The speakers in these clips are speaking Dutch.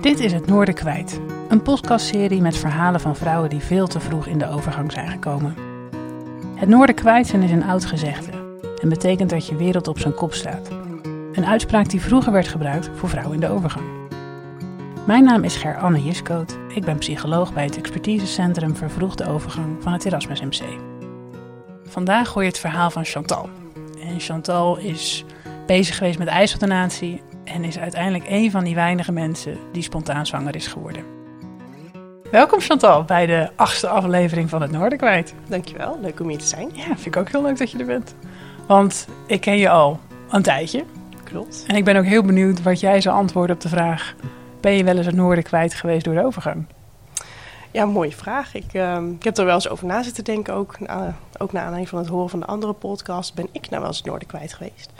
Dit is Het Noorden Kwijt, een podcastserie met verhalen van vrouwen die veel te vroeg in de overgang zijn gekomen. Het Noorden Kwijt zijn is een oud gezegde en betekent dat je wereld op zijn kop staat. Een uitspraak die vroeger werd gebruikt voor vrouwen in de overgang. Mijn naam is Ger-Anne Jiskoot. Ik ben psycholoog bij het expertisecentrum Vervroegde Overgang van het Erasmus MC. Vandaag hoor je het verhaal van Chantal. En Chantal is bezig geweest met ijsseldonatie en is uiteindelijk een van die weinige mensen die spontaan zwanger is geworden. Welkom Chantal bij de achtste aflevering van het Noorden kwijt. Dankjewel, leuk om hier te zijn. Ja, vind ik ook heel leuk dat je er bent. Want ik ken je al een tijdje. Klopt. En ik ben ook heel benieuwd wat jij zou antwoorden op de vraag... ben je wel eens het Noorden kwijt geweest door de overgang? Ja, mooie vraag. Ik, ehm, ik heb er wel eens over na zitten denken, ook, na, ook na aanleiding van het horen van de andere podcast. Ben ik nou wel eens het Noorden kwijt geweest?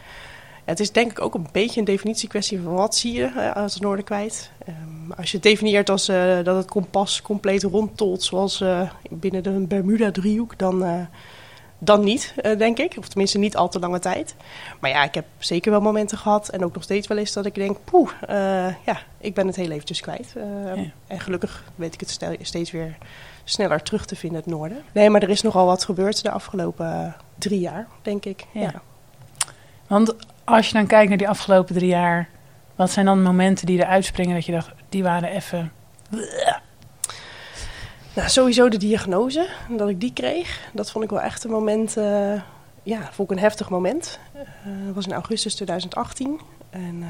Het is denk ik ook een beetje een definitiekwestie van wat zie je uh, als het noorden kwijt. Um, als je het definieert als uh, dat het kompas compleet rondtolt zoals uh, binnen de Bermuda-driehoek, dan, dan niet, denk ik. Of tenminste niet al te lange tijd. Maar ja, ik heb zeker wel momenten gehad en ook nog steeds wel eens dat ik denk, poeh, ja, ik ben het heel eventjes kwijt. Ja. En gelukkig weet ik het steeds weer sneller terug te vinden, het noorden. Nee, maar er is nogal wat gebeurd de afgelopen drie jaar, denk ik. Ja. ja. Want als je dan kijkt naar die afgelopen drie jaar, wat zijn dan momenten die er uitspringen dat je dacht, die waren even. Nou, sowieso de diagnose, dat ik die kreeg, dat vond ik wel echt een moment, uh, ja, vond ik een heftig moment. Uh, dat was in augustus 2018 en uh,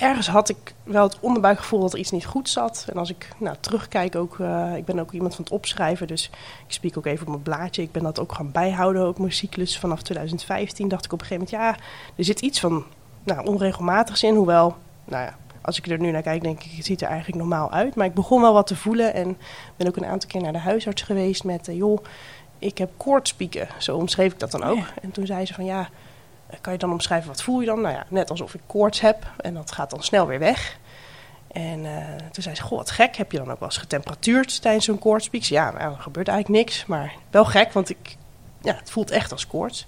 ergens had ik wel het onderbuikgevoel dat er iets niet goed zat. En als ik nou, terugkijk, ook, uh, ik ben ook iemand van het opschrijven, dus ik spreek ook even op mijn blaadje. Ik ben dat ook gaan bijhouden, ook mijn cyclus vanaf 2015. Dacht ik op een gegeven moment, ja, er zit iets van nou, onregelmatigs in. Hoewel, nou ja, als ik er nu naar kijk, denk ik, het ziet er eigenlijk normaal uit. Maar ik begon wel wat te voelen en ben ook een aantal keer naar de huisarts geweest met, uh, joh, ik heb koortspieken. Zo omschreef ik dat dan ook. Ja. En toen zei ze van, ja kan je dan omschrijven wat voel je dan? Nou ja, net alsof ik koorts heb en dat gaat dan snel weer weg. En uh, toen zei ze, goh, wat gek, heb je dan ook wel eens getemperatuurd tijdens zo'n koortspiek? Ja, nou, gebeurt eigenlijk niks, maar wel gek, want ik, ja, het voelt echt als koorts.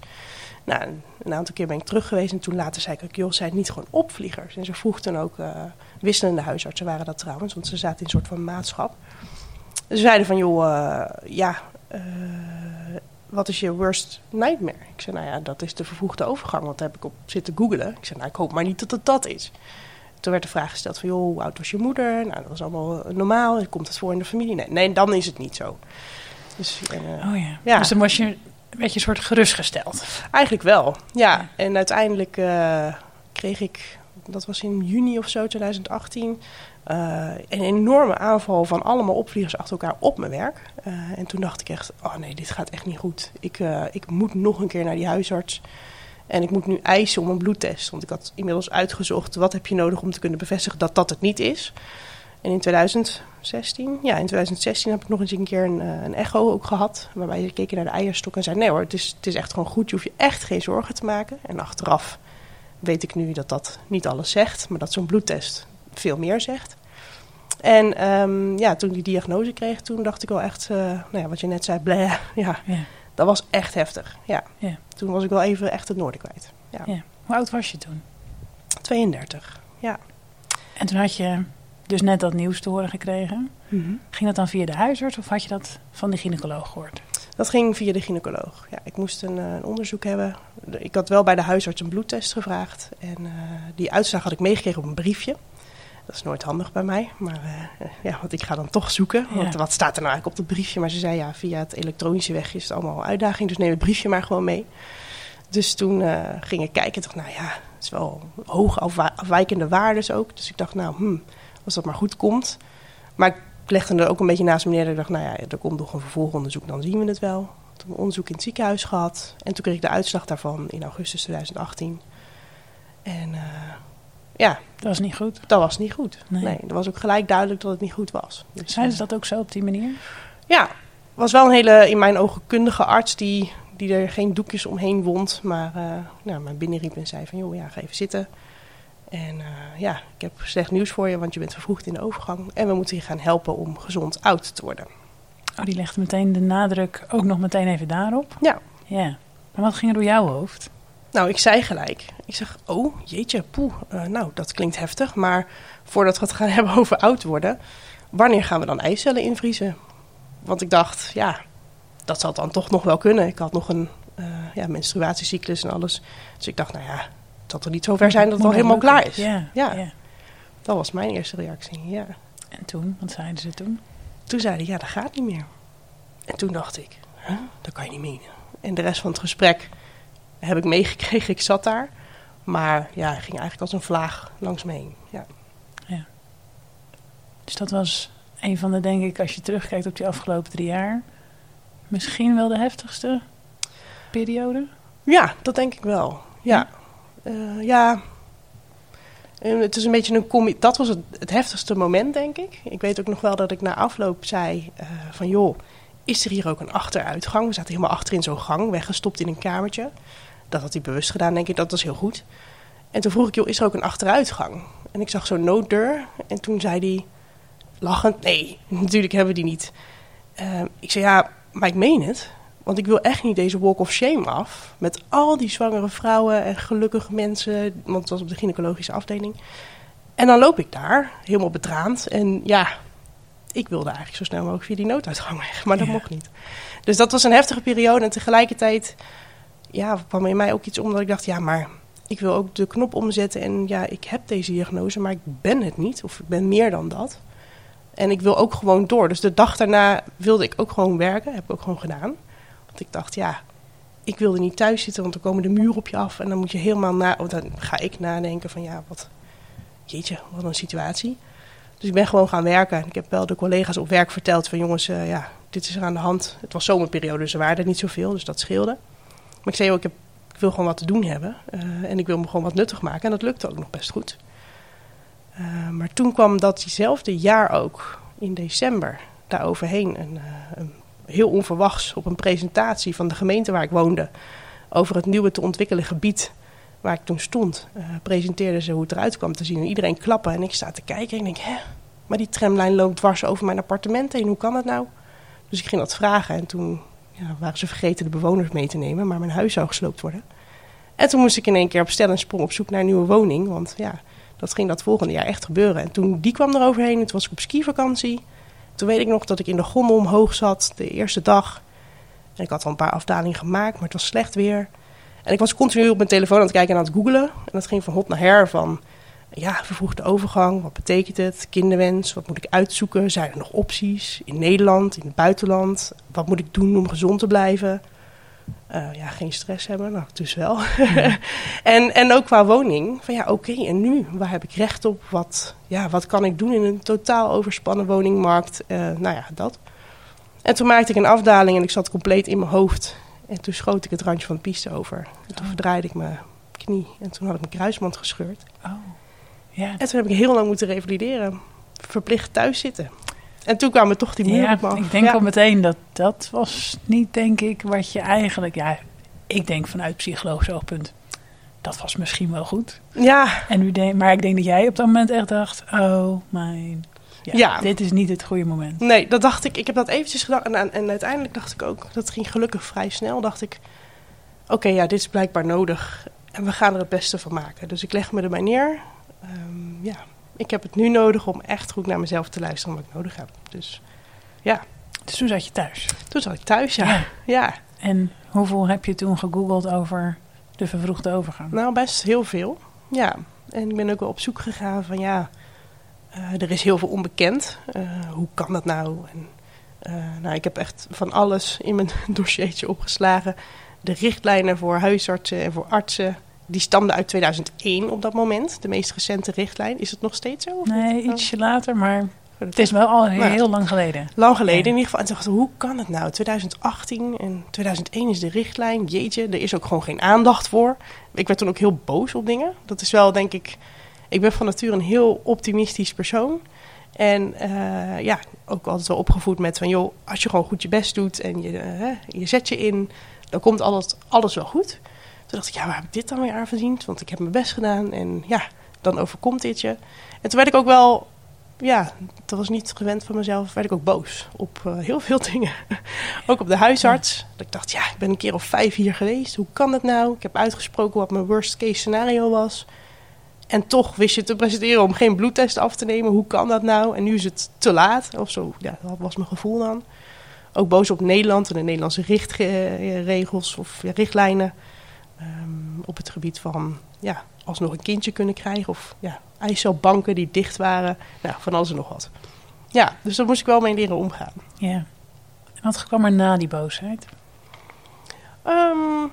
Nou, een aantal keer ben ik terug geweest en toen later zei ik ook, joh, zijn het niet gewoon opvliegers? En ze vroeg dan ook, uh, wisselende huisartsen waren dat trouwens, want ze zaten in een soort van maatschap. Ze zeiden van, joh, uh, ja, wat is je worst nightmare? Ik zei, nou ja, dat is de vervroegde overgang. Want daar heb ik op zitten googelen. Ik zei, nou, ik hoop maar niet dat het dat is. Toen werd de vraag gesteld van, joh, hoe oud was je moeder? Nou, dat was allemaal normaal. Komt het voor in de familie? Nee, nee dan is het niet zo. Dus, uh, oh ja. ja. Dus dan was je een beetje een soort gerustgesteld. Eigenlijk wel, ja. En uiteindelijk uh, kreeg ik, dat was in juni of zo, 2018... Uh, een enorme aanval van allemaal opvliegers achter elkaar op mijn werk. Uh, en toen dacht ik echt, oh nee, dit gaat echt niet goed. Ik, uh, ik moet nog een keer naar die huisarts. En ik moet nu eisen om een bloedtest. Want ik had inmiddels uitgezocht, wat heb je nodig om te kunnen bevestigen dat dat het niet is. En in 2016, ja, in 2016 heb ik nog eens een keer een, een echo ook gehad. Waarbij je keek naar de eierstok en zei, nee hoor, het is, het is echt gewoon goed. Je hoeft je echt geen zorgen te maken. En achteraf weet ik nu dat dat niet alles zegt. Maar dat zo'n bloedtest veel meer zegt. En um, ja, toen ik die diagnose kreeg, toen dacht ik wel echt, uh, nou ja, wat je net zei, bleh, ja, ja, dat was echt heftig. Ja. ja. Toen was ik wel even echt het noorden kwijt. Ja. Hoe oud was je toen? 32, ja. En toen had je dus net dat nieuws te horen gekregen. Mm -hmm. Ging dat dan via de huisarts of had je dat van de gynaecoloog gehoord? Dat ging via de gynaecoloog. Ja, ik moest een, uh, een, onderzoek hebben. Ik had wel bij de huisarts een bloedtest gevraagd. En uh, die uitslag had ik meegekregen op een briefje. Dat is nooit handig bij mij, maar uh, ja, want ik ga dan toch zoeken. Ja. Want wat staat er nou eigenlijk op het briefje? Maar ze zei ja, via het elektronische weg is het allemaal een uitdaging, dus neem het briefje maar gewoon mee. Dus toen uh, ging ik kijken en dacht, nou ja, het is wel hoog afwijkende waarden ook. Dus ik dacht, nou, hmm, als dat maar goed komt. Maar ik legde er ook een beetje naast me neer. Ik dacht, nou ja, er komt nog een vervolgonderzoek, dan zien we het wel. Toen een onderzoek in het ziekenhuis gehad. En toen kreeg ik de uitslag daarvan in augustus 2018. En uh, ja. Dat was niet goed? Dat was niet goed. Nee. nee. dat was ook gelijk duidelijk dat het niet goed was. Dus, Zijn ze dat ook zo op die manier? Ja, was wel een hele, in mijn ogen, kundige arts die, die er geen doekjes omheen wond. Maar uh, nou, mijn binnenriep en zei van, joh, ja, ga even zitten. En uh, ja, ik heb slecht nieuws voor je, want je bent vervroegd in de overgang. En we moeten je gaan helpen om gezond oud te worden. Oh, die legde meteen de nadruk ook nog meteen even daarop? Ja. Ja. Maar wat ging er door jouw hoofd? Nou, ik zei gelijk. Ik zeg, oh jeetje, poeh, uh, nou dat klinkt heftig. Maar voordat we het gaan hebben over oud worden, wanneer gaan we dan eicellen invriezen? Want ik dacht, ja, dat zal dan toch nog wel kunnen. Ik had nog een uh, ja, menstruatiecyclus en alles. Dus ik dacht, nou ja, zal toch niet zover zijn dat het al helemaal klaar is. Ja, ja. ja. Dat was mijn eerste reactie, ja. En toen, wat zeiden ze toen? Toen zeiden ja, dat gaat niet meer. En toen dacht ik, huh? dat kan je niet menen. En de rest van het gesprek heb ik meegekregen. Ik zat daar. Maar ja, ging eigenlijk als een vlaag langs me heen. Ja. ja. Dus dat was een van de, denk ik, als je terugkijkt op die afgelopen drie jaar, misschien wel de heftigste periode? Ja, dat denk ik wel. Ja. Uh, ja. Het is een beetje een. Dat was het, heftigste moment, denk ik. Ik weet ook nog wel dat ik na afloop zei: uh, van joh, is er hier ook een achteruitgang? We zaten helemaal achter in zo'n gang, weggestopt in een kamertje. Dat had hij bewust gedaan, denk ik. Dat was heel goed. En toen vroeg ik, joh, is er ook een achteruitgang? En ik zag zo'n nooddeur. En toen zei hij, lachend, nee, natuurlijk hebben we die niet. Uh, ik zei, ja, maar ik meen het. Want ik wil echt niet deze walk of shame af. Met al die zwangere vrouwen en gelukkige mensen. Want het was op de gynaecologische afdeling. En dan loop ik daar, helemaal betraand. En ja, ik wilde eigenlijk zo snel mogelijk via die nooduitgang weg. Maar dat ja. mocht niet. Dus dat was een heftige periode. En tegelijkertijd ja, kwam in mij ook iets om dat ik dacht... ja, maar ik wil ook de knop omzetten. En ja, ik heb deze diagnose, maar ik ben het niet. Of ik ben meer dan dat. En ik wil ook gewoon door. Dus de dag daarna wilde ik ook gewoon werken. Heb ik ook gewoon gedaan. Want ik dacht, ja, ik wilde niet thuis zitten, want dan komen de muren op je af. En dan moet je helemaal na. Dan ga ik nadenken van ja, wat. Jeetje, wat een situatie. Dus ik ben gewoon gaan werken. Ik heb wel de collega's op werk verteld van jongens, uh, ja, dit is er aan de hand. Het was zomerperiode, dus er waren er niet zoveel, dus dat scheelde. Maar ik zei, oh, ik, heb, ik wil gewoon wat te doen hebben. Uh, en ik wil me gewoon wat nuttig maken. En dat lukte ook nog best goed. Uh, maar toen kwam dat diezelfde jaar ook, in december, daar overheen een, een heel onverwachts op een presentatie van de gemeente waar ik woonde over het nieuwe te ontwikkelen gebied waar ik toen stond, uh, presenteerden ze hoe het eruit kwam te zien. En iedereen klappen en ik sta te kijken en ik denk, hè, maar die tramlijn loopt dwars over mijn appartement heen, hoe kan dat nou? Dus ik ging dat vragen en toen ja, waren ze vergeten de bewoners mee te nemen, maar mijn huis zou gesloopt worden. En toen moest ik in één keer op stel en sprong op zoek naar een nieuwe woning, want ja, dat ging dat volgende jaar echt gebeuren. En toen die kwam er overheen, toen was ik op skivakantie. Toen weet ik nog dat ik in de gondel omhoog zat de eerste dag. En ik had al een paar afdalingen gemaakt, maar het was slecht weer. En ik was continu op mijn telefoon aan het kijken en aan het googelen. En dat ging van hot naar her van... Ja, vervroegde overgang, wat betekent het? Kinderwens, wat moet ik uitzoeken? Zijn er nog opties in Nederland, in het buitenland? Wat moet ik doen om gezond te blijven? Uh, ja, geen stress hebben, nou, dus wel. Ja. en, en ook qua woning, van ja, oké, okay, en nu? Waar heb ik recht op? Wat, ja, wat kan ik doen in een totaal overspannen woningmarkt? Uh, nou ja, dat. En toen maakte ik een afdaling en ik zat compleet in mijn hoofd. En toen schoot ik het randje van de piste over. En toen oh. verdraaide ik mijn knie en toen had ik mijn kruisband gescheurd. Oh. Ja. En toen heb ik heel lang moeten revalideren. Verplicht thuis zitten. En toen kwamen toch die muren ja, op af. Ik denk ja. al meteen dat dat was niet, denk ik, wat je eigenlijk... Ja, ik denk vanuit psychologisch oogpunt, dat was misschien wel goed. Ja. En nu denk, maar ik denk dat jij op dat moment echt dacht, oh mijn... Ja, Ja. dit is niet het goede moment. Nee, dat dacht ik. Ik heb dat eventjes gedaan. En, en uiteindelijk dacht ik ook, dat ging gelukkig vrij snel, dacht ik... Oké, ja, dit is blijkbaar nodig. En we gaan er het beste van maken. Dus ik leg me erbij neer. Um, ja, ik heb het nu nodig om echt goed naar mezelf te luisteren wat ik nodig heb. Dus ja. Dus toen zat je thuis? Toen zat ik thuis, ja. ja. ja. En hoeveel heb je toen gegoogeld over de vervroegde overgang? Nou, best heel veel. Ja. En ik ben ook wel op zoek gegaan van ja, uh, er is heel veel onbekend. Uh, hoe kan dat nou? En, uh, nou, ik heb echt van alles in mijn dossiertje opgeslagen. De richtlijnen voor huisartsen en voor artsen die stamde uit 2001 op dat moment, de meest recente richtlijn. Is het nog steeds zo? Nee, ietsje later, maar het is wel al heel nou, lang geleden. Lang geleden ja. in ieder geval. En toen dacht ik, hoe kan het nou? 2018 en 2001 is de richtlijn. Jeetje, er is ook gewoon geen aandacht voor. Ik werd toen ook heel boos op dingen. Dat is wel, denk ik... Ik ben van nature een heel optimistisch persoon. En uh, ja, ook altijd wel opgevoed met van... joh, als je gewoon goed je best doet en je, uh, je zet je in... dan komt alles, alles wel goed. Toen dacht ik, ja, waar heb ik dit dan weer aan verdiend? Want ik heb mijn best gedaan en ja, dan overkomt dit je. En toen werd ik ook wel ja, dat was niet gewend van mezelf, werd ik ook boos op eh, heel veel dingen. ook op de huisarts. Dat ik dacht, ja, ik ben een keer of vijf hier geweest. Hoe kan dat nou? Ik heb uitgesproken wat mijn worst case scenario was. En toch wist je te presenteren om geen bloedtest af te nemen. Hoe kan dat nou? En nu is het te laat. Of zo, ja, dat was mijn gevoel dan. Ook boos op Nederland en de Nederlandse richtregels of ja, richtlijnen. Um, op het gebied van ja, alsnog een kindje kunnen krijgen. Of ja, eicelbanken die dicht waren. Nou, van alles en nog wat. Ja, dus daar moest ik wel mee leren omgaan. Ja. En wat kwam er na die boosheid? Um,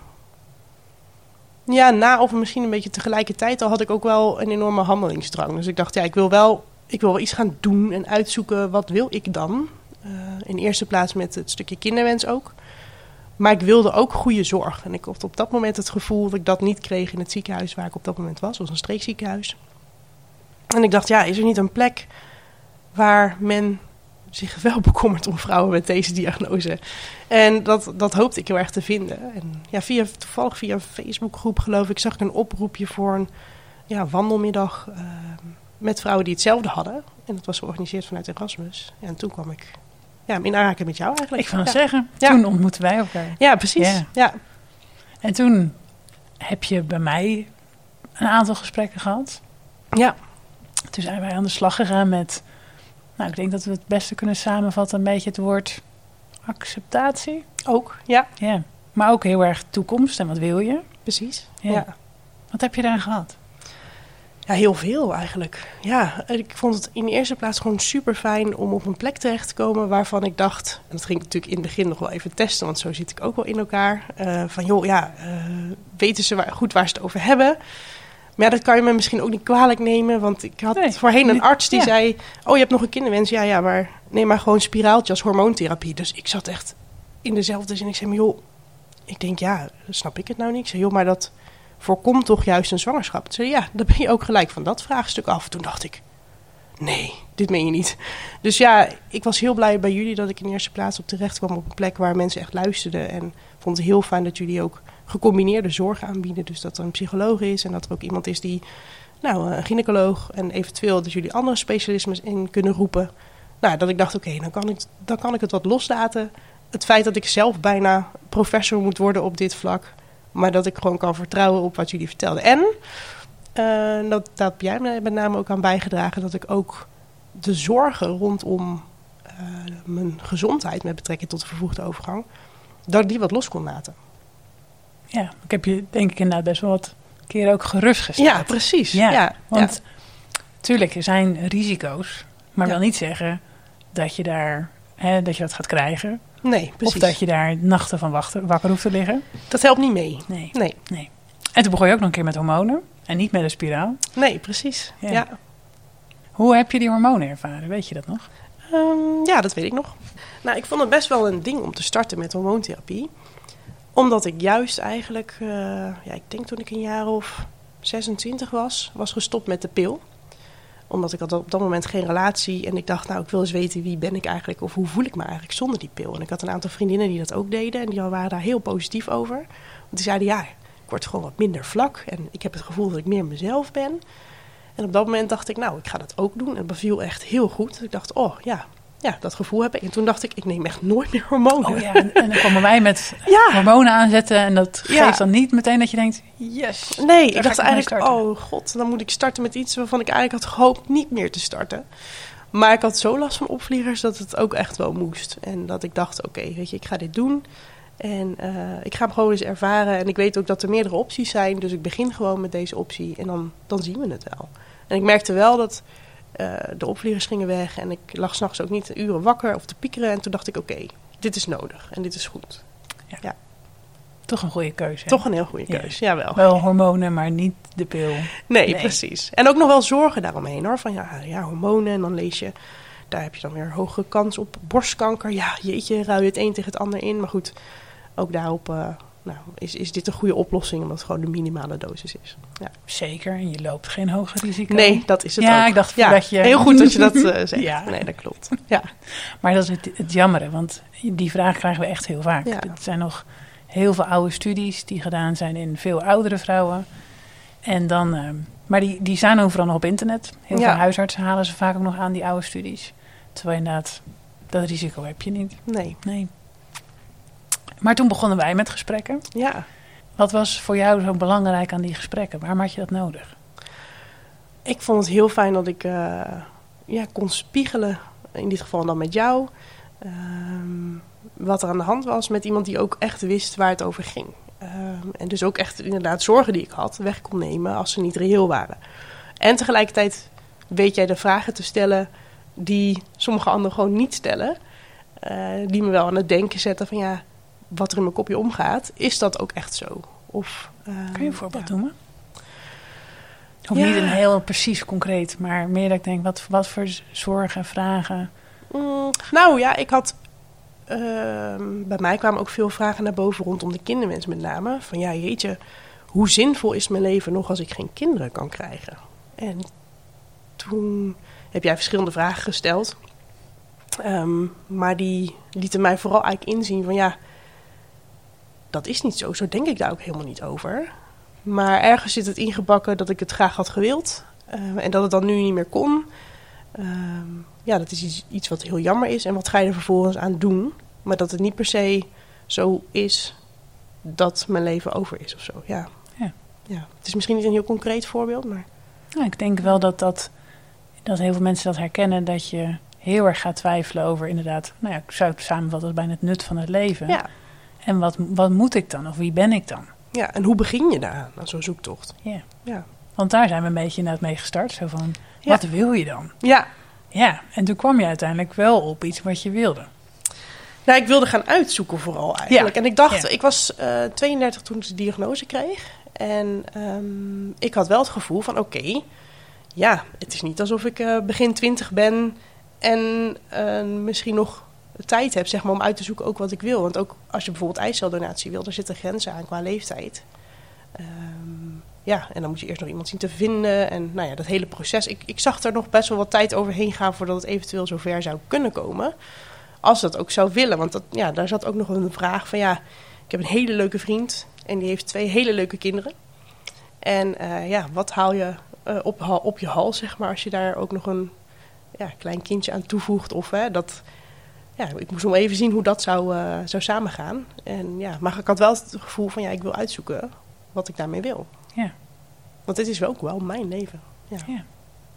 ja, na of misschien een beetje tegelijkertijd al had ik ook wel een enorme handelingsdrang. Dus ik dacht, ja, ik wil wel, ik wil wel iets gaan doen en uitzoeken wat wil ik dan. Uh, in eerste plaats met het stukje kinderwens ook. Maar ik wilde ook goede zorg. En ik had op dat moment het gevoel dat ik dat niet kreeg in het ziekenhuis waar ik op dat moment was. Dat was een streekziekenhuis. En ik dacht, ja, is er niet een plek waar men zich wel bekommert om vrouwen met deze diagnose? En dat, dat hoopte ik heel erg te vinden. En ja, via, toevallig via een Facebookgroep geloof ik, zag ik een oproepje voor een ja, wandelmiddag uh, met vrouwen die hetzelfde hadden. En dat was georganiseerd vanuit Erasmus. En toen kwam ik ja, in aanraking met jou eigenlijk. Ik kan ja. zeggen, toen ontmoetten wij elkaar. Ja, precies. Ja. ja. En toen heb je bij mij een aantal gesprekken gehad. Ja. Toen zijn wij aan de slag gegaan met... Nou, ik denk dat we het beste kunnen samenvatten... een beetje het woord acceptatie. Ook, ja. Ja, maar ook heel erg toekomst en wat wil je? Precies, ja. ja. Wat heb je daar gehad? Ja, heel veel eigenlijk. Ja, ik vond het in de eerste plaats gewoon super fijn om op een plek terecht te komen waarvan ik dacht, en dat ging ik natuurlijk in het begin nog wel even testen, want zo zit ik ook wel in elkaar. Uh, van joh, ja, uh, weten ze waar, goed waar ze het over hebben? Maar ja, dat kan je me misschien ook niet kwalijk nemen, want ik had nee, voorheen een arts die ja. zei, oh je hebt nog een kinderwens, ja, ja, maar neem maar gewoon spiraaltje als hormoontherapie. Dus ik zat echt in dezelfde zin. Ik zei, maar joh, ik denk ja, snap ik het nou niet? Ik zei, joh, maar dat voorkomt toch juist een zwangerschap? Toen zei ja, dan ben je ook gelijk van dat vraagstuk af. Toen dacht ik, nee, dit meen je niet. Dus ja, ik was heel blij bij jullie dat ik in eerste plaats op terecht kwam op een plek waar mensen echt luisterden. En vond het heel fijn dat jullie ook gecombineerde zorg aanbieden. Dus dat er een psycholoog is en dat er ook iemand is die, nou, een gynaecoloog en eventueel dat jullie andere specialismes in kunnen roepen. Nou, dat ik dacht, oké, dan, kan ik, dan kan ik het wat loslaten. Het feit dat ik zelf bijna professor moet worden op dit vlak, maar dat ik gewoon kan vertrouwen op wat jullie vertelden. En uh, dat, dat heb jij met name ook aan bijgedragen dat ik ook de zorgen rondom uh, mijn gezondheid met betrekking tot de vervoegde overgang, dat ik die wat los kon laten. Ja, ik heb je denk ik inderdaad best wel wat keer ook gerustgesteld. Ja, precies. Ja, ja want ja. tuurlijk, er zijn risico's, maar ja. wil niet zeggen dat je daar hè, dat je dat gaat krijgen. Nee, precies. Of dat je daar nachten van wachten, wakker hoeft te liggen. Dat helpt niet mee. Nee. nee. nee. En toen begon je ook nog een keer met hormonen en niet met een spiraal. Nee, precies. Ja. ja. Hoe heb je die hormonen ervaren? Weet je dat nog? Um, ja, dat weet ik nog. Nou, ik vond het best wel een ding om te starten met hormoontherapie. Omdat ik juist eigenlijk, uh, ja, ik denk toen ik een jaar of 26 was, was gestopt met de pil omdat ik had op dat moment geen relatie. En ik dacht, nou, ik wil eens weten wie ben ik eigenlijk of hoe voel ik me eigenlijk zonder die pil. En ik had een aantal vriendinnen die dat ook deden. En die waren daar heel positief over. Want die zeiden, ja, ik word gewoon wat minder vlak. En ik heb het gevoel dat ik meer mezelf ben. En op dat moment dacht ik, nou, ik ga dat ook doen. En het beviel echt heel goed. Ik dacht, oh ja, ja, dat gevoel heb ik. En toen dacht ik, ik neem echt nooit meer hormonen. Oh ja, en, en dan komen wij met ja. hormonen aanzetten. En dat geeft ja. dan niet meteen dat je denkt, yes. Nee, ik dacht ik eigenlijk, oh god, dan moet ik starten met iets waarvan ik eigenlijk had gehoopt niet meer te starten. Maar ik had zo last van opvliegers dat het ook echt wel moest. En dat ik dacht, oké, okay, weet je, ik ga dit doen. En uh, ik ga hem gewoon eens ervaren. En ik weet ook dat er meerdere opties zijn. Dus ik begin gewoon met deze optie. En dan, dan zien we het wel. En ik merkte wel dat uh, de opvliegers gingen weg en ik lag s'nachts ook niet uren wakker of te piekeren. En toen dacht ik, oké, okay, dit is nodig en dit is goed. Ja. ja. Toch een goede keuze. Toch een heel goede keuze, ja. jawel. Wel hormonen, maar niet de pil. Nee, nee, precies. En ook nog wel zorgen daaromheen hoor. Van ja, ja, hormonen en dan lees je... Daar heb je dan weer hogere kans op borstkanker. Ja, jeetje, ruil je het een tegen het ander in. Maar goed, ook daarop... Uh, nou, is, is dit een goede oplossing omdat het gewoon de minimale dosis is. Ja. Zeker, en je loopt geen hoger risico. Nee, dat is het ja, ook. ik dacht ja, dat je... Heel goed dat je dat uh, zegt. ja. Nee, dat klopt. Ja. Maar dat is het, het jammere, want die vraag krijgen we echt heel vaak. Ja. Er zijn nog heel veel oude studies die gedaan zijn in veel oudere vrouwen. En dan, ehm, maar die, die staan overal nog op internet. Heel veel huisartsen halen ze vaak ook nog aan, die oude studies. Terwijl inderdaad, dat risico heb je niet. Nee. Nee. Maar toen begonnen wij met gesprekken. Ja. Wat was voor jou zo belangrijk aan die gesprekken? Waarom had je dat nodig? Ik vond het heel fijn dat ik eh, ja, kon spiegelen, in dit geval dan met jou, ehm, wat er aan de hand was met iemand die ook echt wist waar het over ging. Ehm, en dus ook echt inderdaad zorgen die ik had weg kon nemen als ze niet reëel waren. En tegelijkertijd weet jij de vragen te stellen die sommige anderen gewoon niet stellen. eh, die me wel aan het denken zetten van ja, wat er in mijn kopje omgaat, is dat ook echt zo? Of, ehm, Kun je een voorbeeld ja. noemen? Of Ja. niet een heel precies concreet, maar meer dat ik denk, wat, wat voor zorgen, vragen? Mm, nou ja, ik had. ehm, bij mij kwamen ook veel vragen naar boven rondom de kinderwens met name. Van ja, jeetje, hoe zinvol is mijn leven nog als ik geen kinderen kan krijgen? En toen heb jij verschillende vragen gesteld. Ehm, maar die lieten mij vooral eigenlijk inzien van ja, dat is niet zo. Zo denk ik daar ook helemaal niet over. Maar ergens zit het ingebakken dat ik het graag had gewild. eh, en dat het dan nu niet meer kon. Ehm, ja, dat is iets, iets wat heel jammer is. En wat ga je er vervolgens aan doen? Maar dat het niet per se zo is dat mijn leven over is of zo. Ja. Ja. ja. Het is misschien niet een heel concreet voorbeeld, maar Nou, ik denk wel dat, dat, dat heel veel mensen dat herkennen, dat je heel erg gaat twijfelen over inderdaad, nou ja, ik zou het samenvatten als bijna het nut van het leven. ja. En wat, wat moet ik dan? Of wie ben ik dan? ja. En hoe begin je daar aan zo'n zoektocht? Ja. Ja. Want daar zijn we een beetje inderdaad mee gestart. Zo van, Ja. wat wil je dan? Ja. Ja, en toen kwam je uiteindelijk wel op iets wat je wilde. Nou, ik wilde gaan uitzoeken vooral eigenlijk. Ja. En ik dacht, Ja. ik was eh 32 toen ik de diagnose kreeg. En ehm, ik had wel het gevoel van, oké, ja, het is niet alsof ik eh, begin 20 ben en eh, misschien nog tijd heb zeg maar, om uit te zoeken ook wat ik wil. Want ook als je bijvoorbeeld eiceldonatie wil, daar zitten grenzen aan qua leeftijd. Ehm, ja, en dan moet je eerst nog iemand zien te vinden. En nou ja, dat hele proces. Ik, ik zag er nog best wel wat tijd overheen gaan voordat het eventueel zover zou kunnen komen. Als dat ook zou willen. Want dat, ja, daar zat ook nog een vraag van ja, ik heb een hele leuke vriend. En die heeft twee hele leuke kinderen. En eh, ja, wat haal je eh, op, hal- op je hals, zeg maar, als je daar ook nog een ja, klein kindje aan toevoegt? Of hè, dat, ja, ik moest nog even zien hoe dat zou, eh, zou samengaan. En ja, maar ik had wel het gevoel van ja, ik wil uitzoeken wat ik daarmee wil. Ja. Want dit is wel ook wel mijn leven. Ja,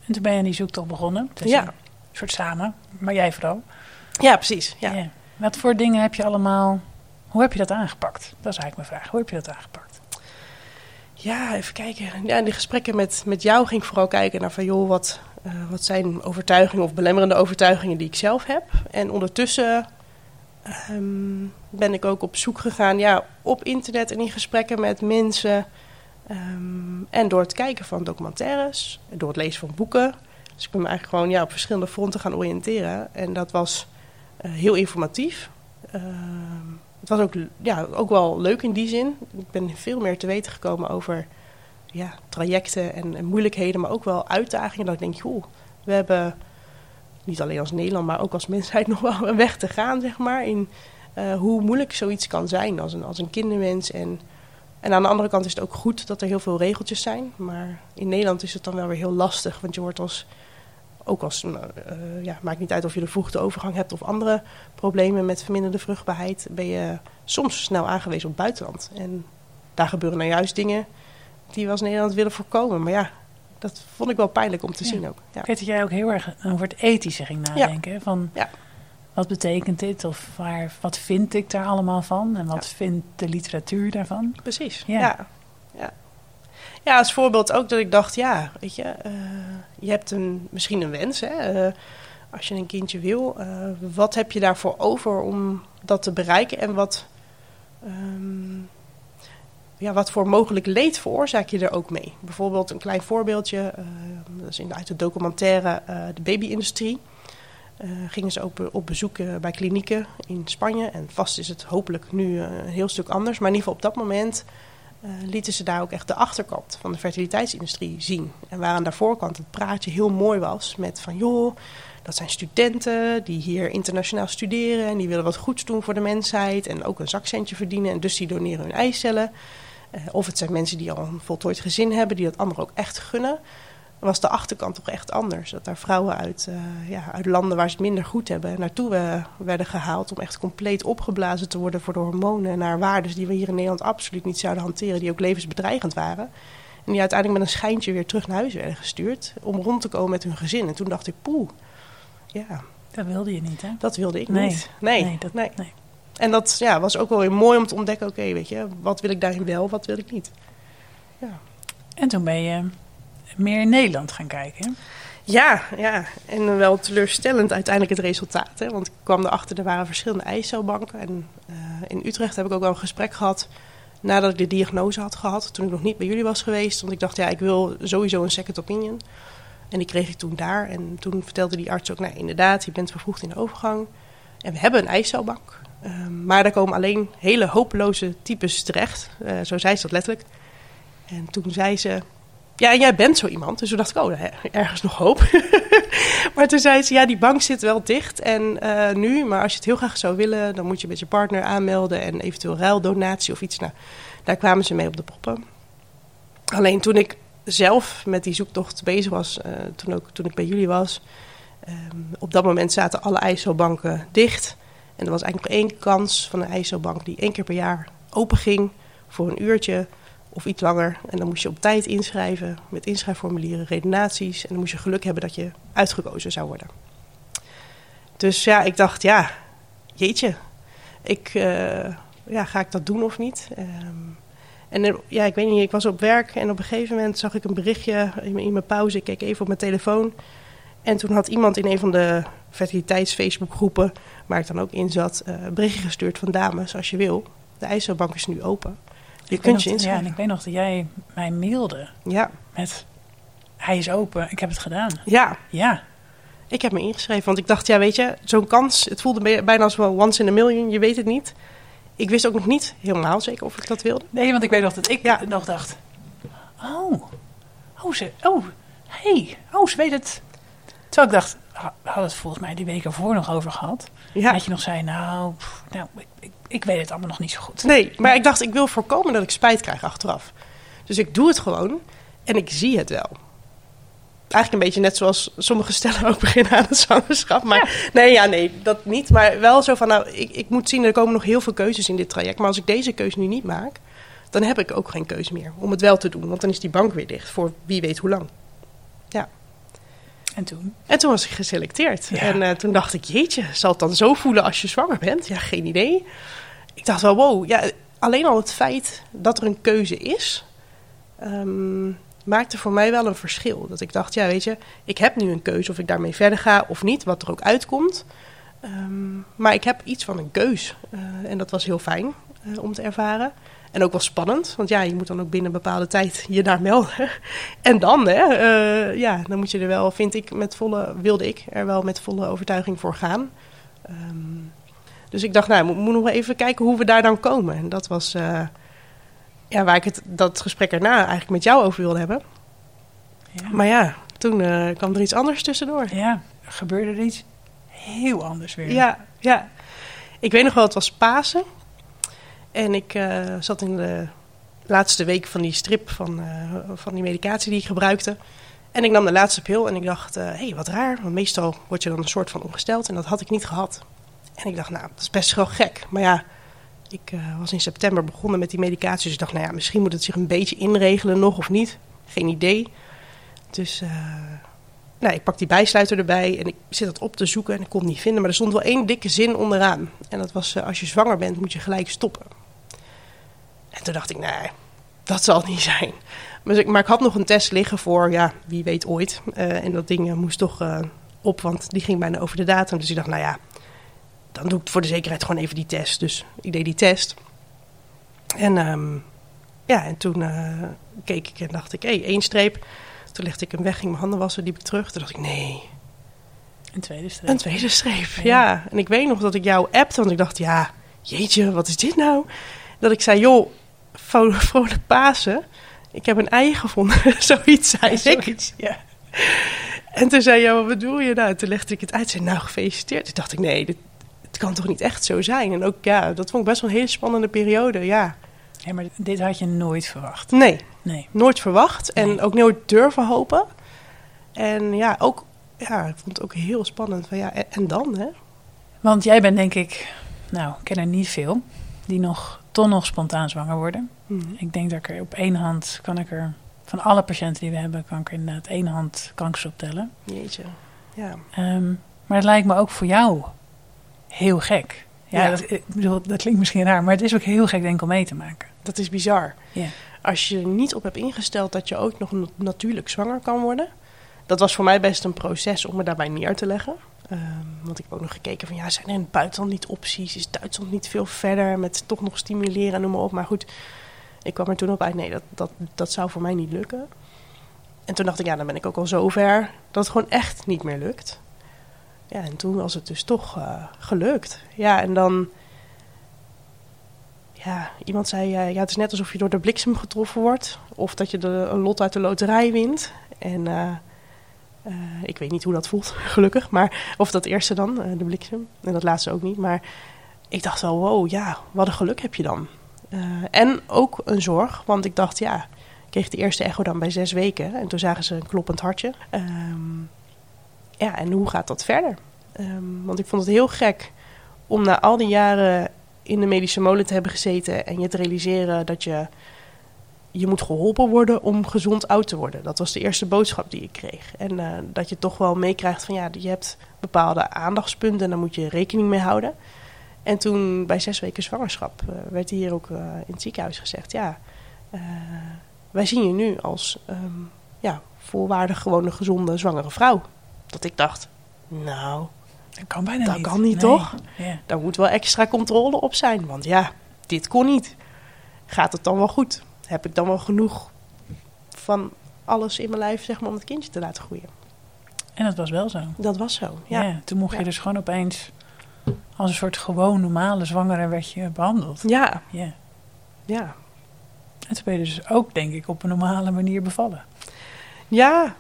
En toen ben je aan die zoektocht begonnen. Dus Ja. Een soort samen, maar jij vooral. ja precies. Ja. Wat voor dingen heb je allemaal... Hoe heb je dat aangepakt? Dat is eigenlijk mijn vraag. Hoe heb je dat aangepakt? Ja, even kijken. Ja, in de gesprekken met, met jou ging ik vooral kijken naar van joh, wat, eh, wat zijn overtuigingen of belemmerende overtuigingen die ik zelf heb. En ondertussen ehm, ben ik ook op zoek gegaan ja, op internet en in gesprekken met mensen. Ehm, en door het kijken van documentaires, en door het lezen van boeken. Dus ik ben me eigenlijk gewoon ja, op verschillende fronten gaan oriënteren. En dat was eh, heel informatief. Ehm, het was ook, ja, ook wel leuk in die zin. Ik ben veel meer te weten gekomen over ja, trajecten en, en moeilijkheden, maar ook wel uitdagingen. Dat ik denk, joh, we hebben niet alleen als Nederland, maar ook als mensheid nog wel een weg te gaan, zeg maar. In eh, hoe moeilijk zoiets kan zijn als een, als een kinderwens. En, en aan de andere kant is het ook goed dat er heel veel regeltjes zijn. Maar in Nederland is het dan wel weer heel lastig, want je wordt als ook als, nou, eh, ja, maakt niet uit of je de vroegte overgang hebt of andere problemen met verminderde vruchtbaarheid, ben je soms snel aangewezen op het buitenland. En daar gebeuren nou juist dingen die we als Nederland willen voorkomen. Maar ja, dat vond ik wel pijnlijk om te Ja. zien ook. Ja. Ik weet dat jij ook heel erg over het ethische ging nadenken. Van wat betekent dit? Of waar, wat vind ik daar allemaal van? En wat vindt de literatuur daarvan? Precies. Ja. Ja. als voorbeeld ook dat ik dacht, ja, weet je, eh, je hebt een, misschien een wens, hè, eh, als je een kindje wil. eh, wat heb je daarvoor over om dat te bereiken en wat, ehm, ja, wat voor mogelijk leed veroorzaak je er ook mee? Bijvoorbeeld een klein voorbeeldje, dat is in, uit de documentaire De Babyindustrie. Gingen ze ook op bezoek bij klinieken in Spanje. En vast is het hopelijk nu een heel stuk anders. Maar in ieder geval op dat moment lieten ze daar ook echt de achterkant van de fertiliteitsindustrie zien. En waar aan de voorkant het praatje heel mooi was met van joh, dat zijn studenten die hier internationaal studeren en die willen wat goeds doen voor de mensheid en ook een zakcentje verdienen en dus die doneren hun eicellen. Eh, of het zijn mensen die al een voltooid gezin hebben, die dat anderen ook echt gunnen. Was de achterkant toch echt anders. Dat daar vrouwen uit, eh, ja, uit landen waar ze het minder goed hebben naartoe werden gehaald. om echt compleet opgeblazen te worden voor de hormonen en naar waarden die we hier in Nederland absoluut niet zouden hanteren. die ook levensbedreigend waren. En die uiteindelijk met een schijntje weer terug naar huis werden gestuurd. om rond te komen met hun gezin. En toen dacht ik, poeh, ja. Dat wilde je niet, hè? Dat wilde ik Nee. niet. Nee, Nee, dat- nee. nee. En dat ja, was ook wel weer mooi om te ontdekken. Oké, weet je, wat wil ik daarin wel, wat wil ik niet. En toen ben je meer in Nederland gaan kijken. Ja, ja, en wel teleurstellend uiteindelijk het resultaat. Hè? Want ik kwam erachter, er waren verschillende ijscelbanken. En eh, in Utrecht heb ik ook wel een gesprek gehad nadat ik de diagnose had gehad. Toen ik nog niet bij jullie was geweest. Want ik dacht, ja, ik wil sowieso een second opinion. En die kreeg ik toen daar. En toen vertelde die arts ook, nou inderdaad, je bent vervroegd in de overgang. En we hebben een ijscelbank. Ehm, maar daar komen alleen hele hopeloze types terecht. Eh, zo zei ze dat letterlijk. En toen zei ze, ja, en jij bent zo iemand. Dus toen dacht ik, oh, ergens nog hoop. maar toen zei ze, ja, die bank zit wel dicht. En eh, nu, maar als je het heel graag zou willen, dan moet je met je partner aanmelden en eventueel ruildonatie of iets. Nou, daar kwamen ze mee op de proppen. Alleen toen ik zelf met die zoektocht bezig was, eh, toen, ook, toen ik bij jullie was, ehm, op dat moment zaten alle ISO-banken dicht. En er was eigenlijk nog één kans van een ISO-bank die één keer per jaar open ging voor een uurtje of iets langer. En dan moest je op tijd inschrijven met inschrijfformulieren, redenaties. En dan moest je geluk hebben dat je uitgekozen zou worden. Dus ja, ik dacht, ja, jeetje, ik, eh, ja, ga ik dat doen of niet? Ehm, en ja, ik weet niet, ik was op werk en op een gegeven moment zag ik een berichtje in mijn, pauze. Ik keek even op mijn telefoon. En toen had iemand in een van de fertiliteits-Facebookgroepen, waar ik dan ook in zat, eh, een berichtje gestuurd van dames, als je wil. De IJsselbank is nu open. Je kunt je Ja, inschrijven. en ik weet nog dat jij mij mailde Ja, met... Hij is open, ik heb het gedaan. ja, Ja, ik heb me ingeschreven. Want ik dacht, ja, weet je, zo'n kans, het voelde bij- bijna als wel once in a million, je weet het niet. Ik wist ook nog niet helemaal zeker of ik dat wilde. nee, want ik weet nog dat ik Ja. nog dacht... Oh, oh, ze, oh, hey, oh, ze weet het. Terwijl ik dacht, we hadden het volgens mij die week ervoor nog over gehad. Ja. Dat je nog zei, nou, pff, nou ik, ik, ik weet het allemaal nog niet zo goed. Nee, maar ik dacht, ik wil voorkomen dat ik spijt krijg achteraf. Dus ik doe het gewoon en ik zie het wel. Eigenlijk een beetje net zoals sommige stellen ook beginnen aan het zwangerschap. Maar nee, ja, nee, dat niet. Maar wel zo van, nou, ik, ik moet zien, er komen nog heel veel keuzes in dit traject. Maar als ik deze keuze nu niet maak, dan heb ik ook geen keuze meer om het wel te doen. Want dan is die bank weer dicht voor wie weet hoe lang. Ja. En toen? En toen was ik geselecteerd. Ja. En eh, toen dacht ik, jeetje, zal het dan zo voelen als je zwanger bent? Ja, geen idee. Ik dacht wel, wow, ja, alleen al het feit dat er een keuze is, ehm, maakte voor mij wel een verschil. Dat ik dacht, ja, weet je, ik heb nu een keuze of ik daarmee verder ga of niet, wat er ook uitkomt. Ehm, maar ik heb iets van een keus. Eh, en dat was heel fijn eh, om te ervaren. En ook wel spannend, want ja, je moet dan ook binnen een bepaalde tijd je daar melden. En dan, hè, eh, ja, dan moet je er wel, vind ik, met volle, wilde ik er wel met volle overtuiging voor gaan. Ehm, dus ik dacht, nou, we moeten nog even kijken hoe we daar dan komen. En dat was eh, ja, waar ik het, dat gesprek erna eigenlijk met jou over wilde hebben. Ja. Maar ja, toen eh, kwam er iets anders tussendoor. ja, er gebeurde er iets heel anders weer. Ja, ja. Ik weet nog wel, het was Pasen. En ik eh, zat in de laatste week van die strip van, van die medicatie die ik gebruikte. En ik nam de laatste pil en ik dacht, hé, hey, wat raar. Want meestal word je dan een soort van ongesteld en dat had ik niet gehad. En ik dacht, nou, dat is best wel gek. Maar ja, ik eh, was in september begonnen met die medicatie. Dus ik dacht, nou ja, misschien moet het zich een beetje inregelen nog of niet. Geen idee. Dus eh, nou, ik pak die bijsluiter erbij en ik zit dat op te zoeken en ik kon het niet vinden. Maar er stond wel één dikke zin onderaan. En dat was, eh, als je zwanger bent, moet je gelijk stoppen. En toen dacht ik, nee, dat zal niet zijn. Maar ik, maar ik had nog een test liggen voor, ja, wie weet ooit. En dat ding moest toch op, want die ging bijna over de datum. Dus ik dacht, nou ja, dan doe ik voor de zekerheid gewoon even die test. Dus ik deed die test. En ehm, ja, en toen eh, keek ik en dacht ik, hé, hey, één streep. Toen legde ik hem weg, ging mijn handen wassen, liep ik terug. Toen dacht ik, nee, Een tweede streep. een tweede streep. Ja, en ik weet nog dat ik jou appte, want ik dacht, ja, jeetje, wat is dit nou? Dat ik zei, joh, vro- vrolijk Pasen. Ik heb een ei gevonden, zoiets zei ik. Zoiets, ja. En toen zei je, wat bedoel je nou? Toen legde ik het uit, zei, nou, gefeliciteerd. Toen dacht ik, nee, dit, het kan toch niet echt zo zijn? En ook, ja, dat vond ik best wel een hele spannende periode, ja. Ja, maar dit had je nooit verwacht. Nee, Nee. nooit verwacht en Nee. ook nooit durven hopen. En ja, ook, ja, ik vond het ook heel spannend. Van, ja, en, en dan, hè? Want jij bent denk ik, nou, ik ken er niet veel, die nog, toch nog spontaan zwanger worden. Mhm. Ik denk dat ik er op één hand, kan ik er, van alle patiënten die we hebben, kan ik er inderdaad één hand kankers optellen. Jeetje, ja. Ehm, maar het lijkt me ook voor jou heel gek. Ja, Ja. Dat, ik bedoel, dat klinkt misschien raar, maar het is ook heel gek denk ik om mee te maken. Dat is bizar. Ja. Als je er niet op hebt ingesteld dat je ook nog na- natuurlijk zwanger kan worden. Dat was voor mij best een proces om me daarbij neer te leggen. Ehm, want ik heb ook nog gekeken van ja, zijn er in het buitenland niet opties? Is Duitsland niet veel verder met toch nog stimuleren en noem maar op. Maar goed, ik kwam er toen op uit, nee, dat, dat, dat zou voor mij niet lukken. En toen dacht ik, ja, dan ben ik ook al zo ver dat het gewoon echt niet meer lukt. Ja, en toen was het dus toch eh, gelukt. Ja, en dan ja, iemand zei, eh, ja, het is net alsof je door de bliksem getroffen wordt. Of dat je de, een lot uit de loterij wint. En eh, eh, ik weet niet hoe dat voelt, gelukkig. Maar, of dat eerste dan, de bliksem. En dat laatste ook niet. Maar ik dacht wel, wow, ja, wat een geluk heb je dan. En ook een zorg, want ik dacht, ja... Ik kreeg de eerste echo dan bij zes weken. En toen zagen ze een kloppend hartje. Ehm, ja, en hoe gaat dat verder? Ehm, want ik vond het heel gek om na al die jaren in de medische molen te hebben gezeten en je te realiseren dat je, je moet geholpen worden om gezond oud te worden. Dat was de eerste boodschap die ik kreeg. En eh, dat je toch wel meekrijgt van ja, je hebt bepaalde aandachtspunten en daar moet je rekening mee houden. En toen bij zes weken zwangerschap eh, werd hier ook eh, in het ziekenhuis gezegd, ja, wij zien je nu als ehm, ja, volwaardig gewone gezonde zwangere vrouw. Dat ik dacht, nou, Dat kan bijna Dat niet. kan niet, Nee. toch? Ja. daar moet wel extra controle op zijn. Want ja, dit kon niet. Gaat het dan wel goed? Heb ik dan wel genoeg van alles in mijn lijf zeg maar, om het kindje te laten groeien? En dat was wel zo. Dat was zo. Ja. Ja, toen mocht je dus gewoon opeens als een soort gewoon normale zwangere werd je behandeld. ja, Ja. ja. En toen ben je dus ook, denk ik, op een normale manier bevallen. ja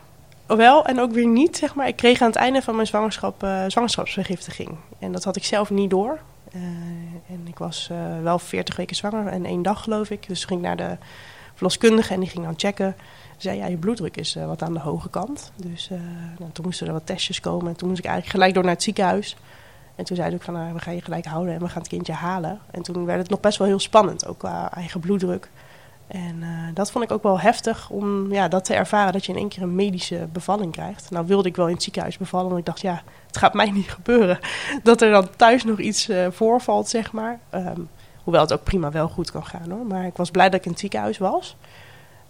wel en ook weer niet. Zeg maar. Ik kreeg aan het einde van mijn zwangerschap eh, zwangerschapsvergiftiging. En dat had ik zelf niet door. Eh, en ik was eh, wel 40 weken zwanger en één dag geloof ik. Dus ging ik naar de verloskundige en die ging dan checken. Zei ja, je bloeddruk is wat aan de hoge kant. Dus nou, toen moesten er wat testjes komen. En toen moest ik eigenlijk gelijk door naar het ziekenhuis. En toen zei ik van, nou, we gaan je gelijk houden en we gaan het kindje halen. En toen werd het nog best wel heel spannend, ook qua eigen bloeddruk. En eh, dat vond ik ook wel heftig om ja, dat te ervaren, dat je in één keer een medische bevalling krijgt. Nou wilde ik wel in het ziekenhuis bevallen, want ik dacht, ja, het gaat mij niet gebeuren. Dat er dan thuis nog iets eh, voorvalt, zeg maar. Ehm, hoewel het ook prima wel goed kan gaan, hoor. Maar ik was blij dat ik in het ziekenhuis was.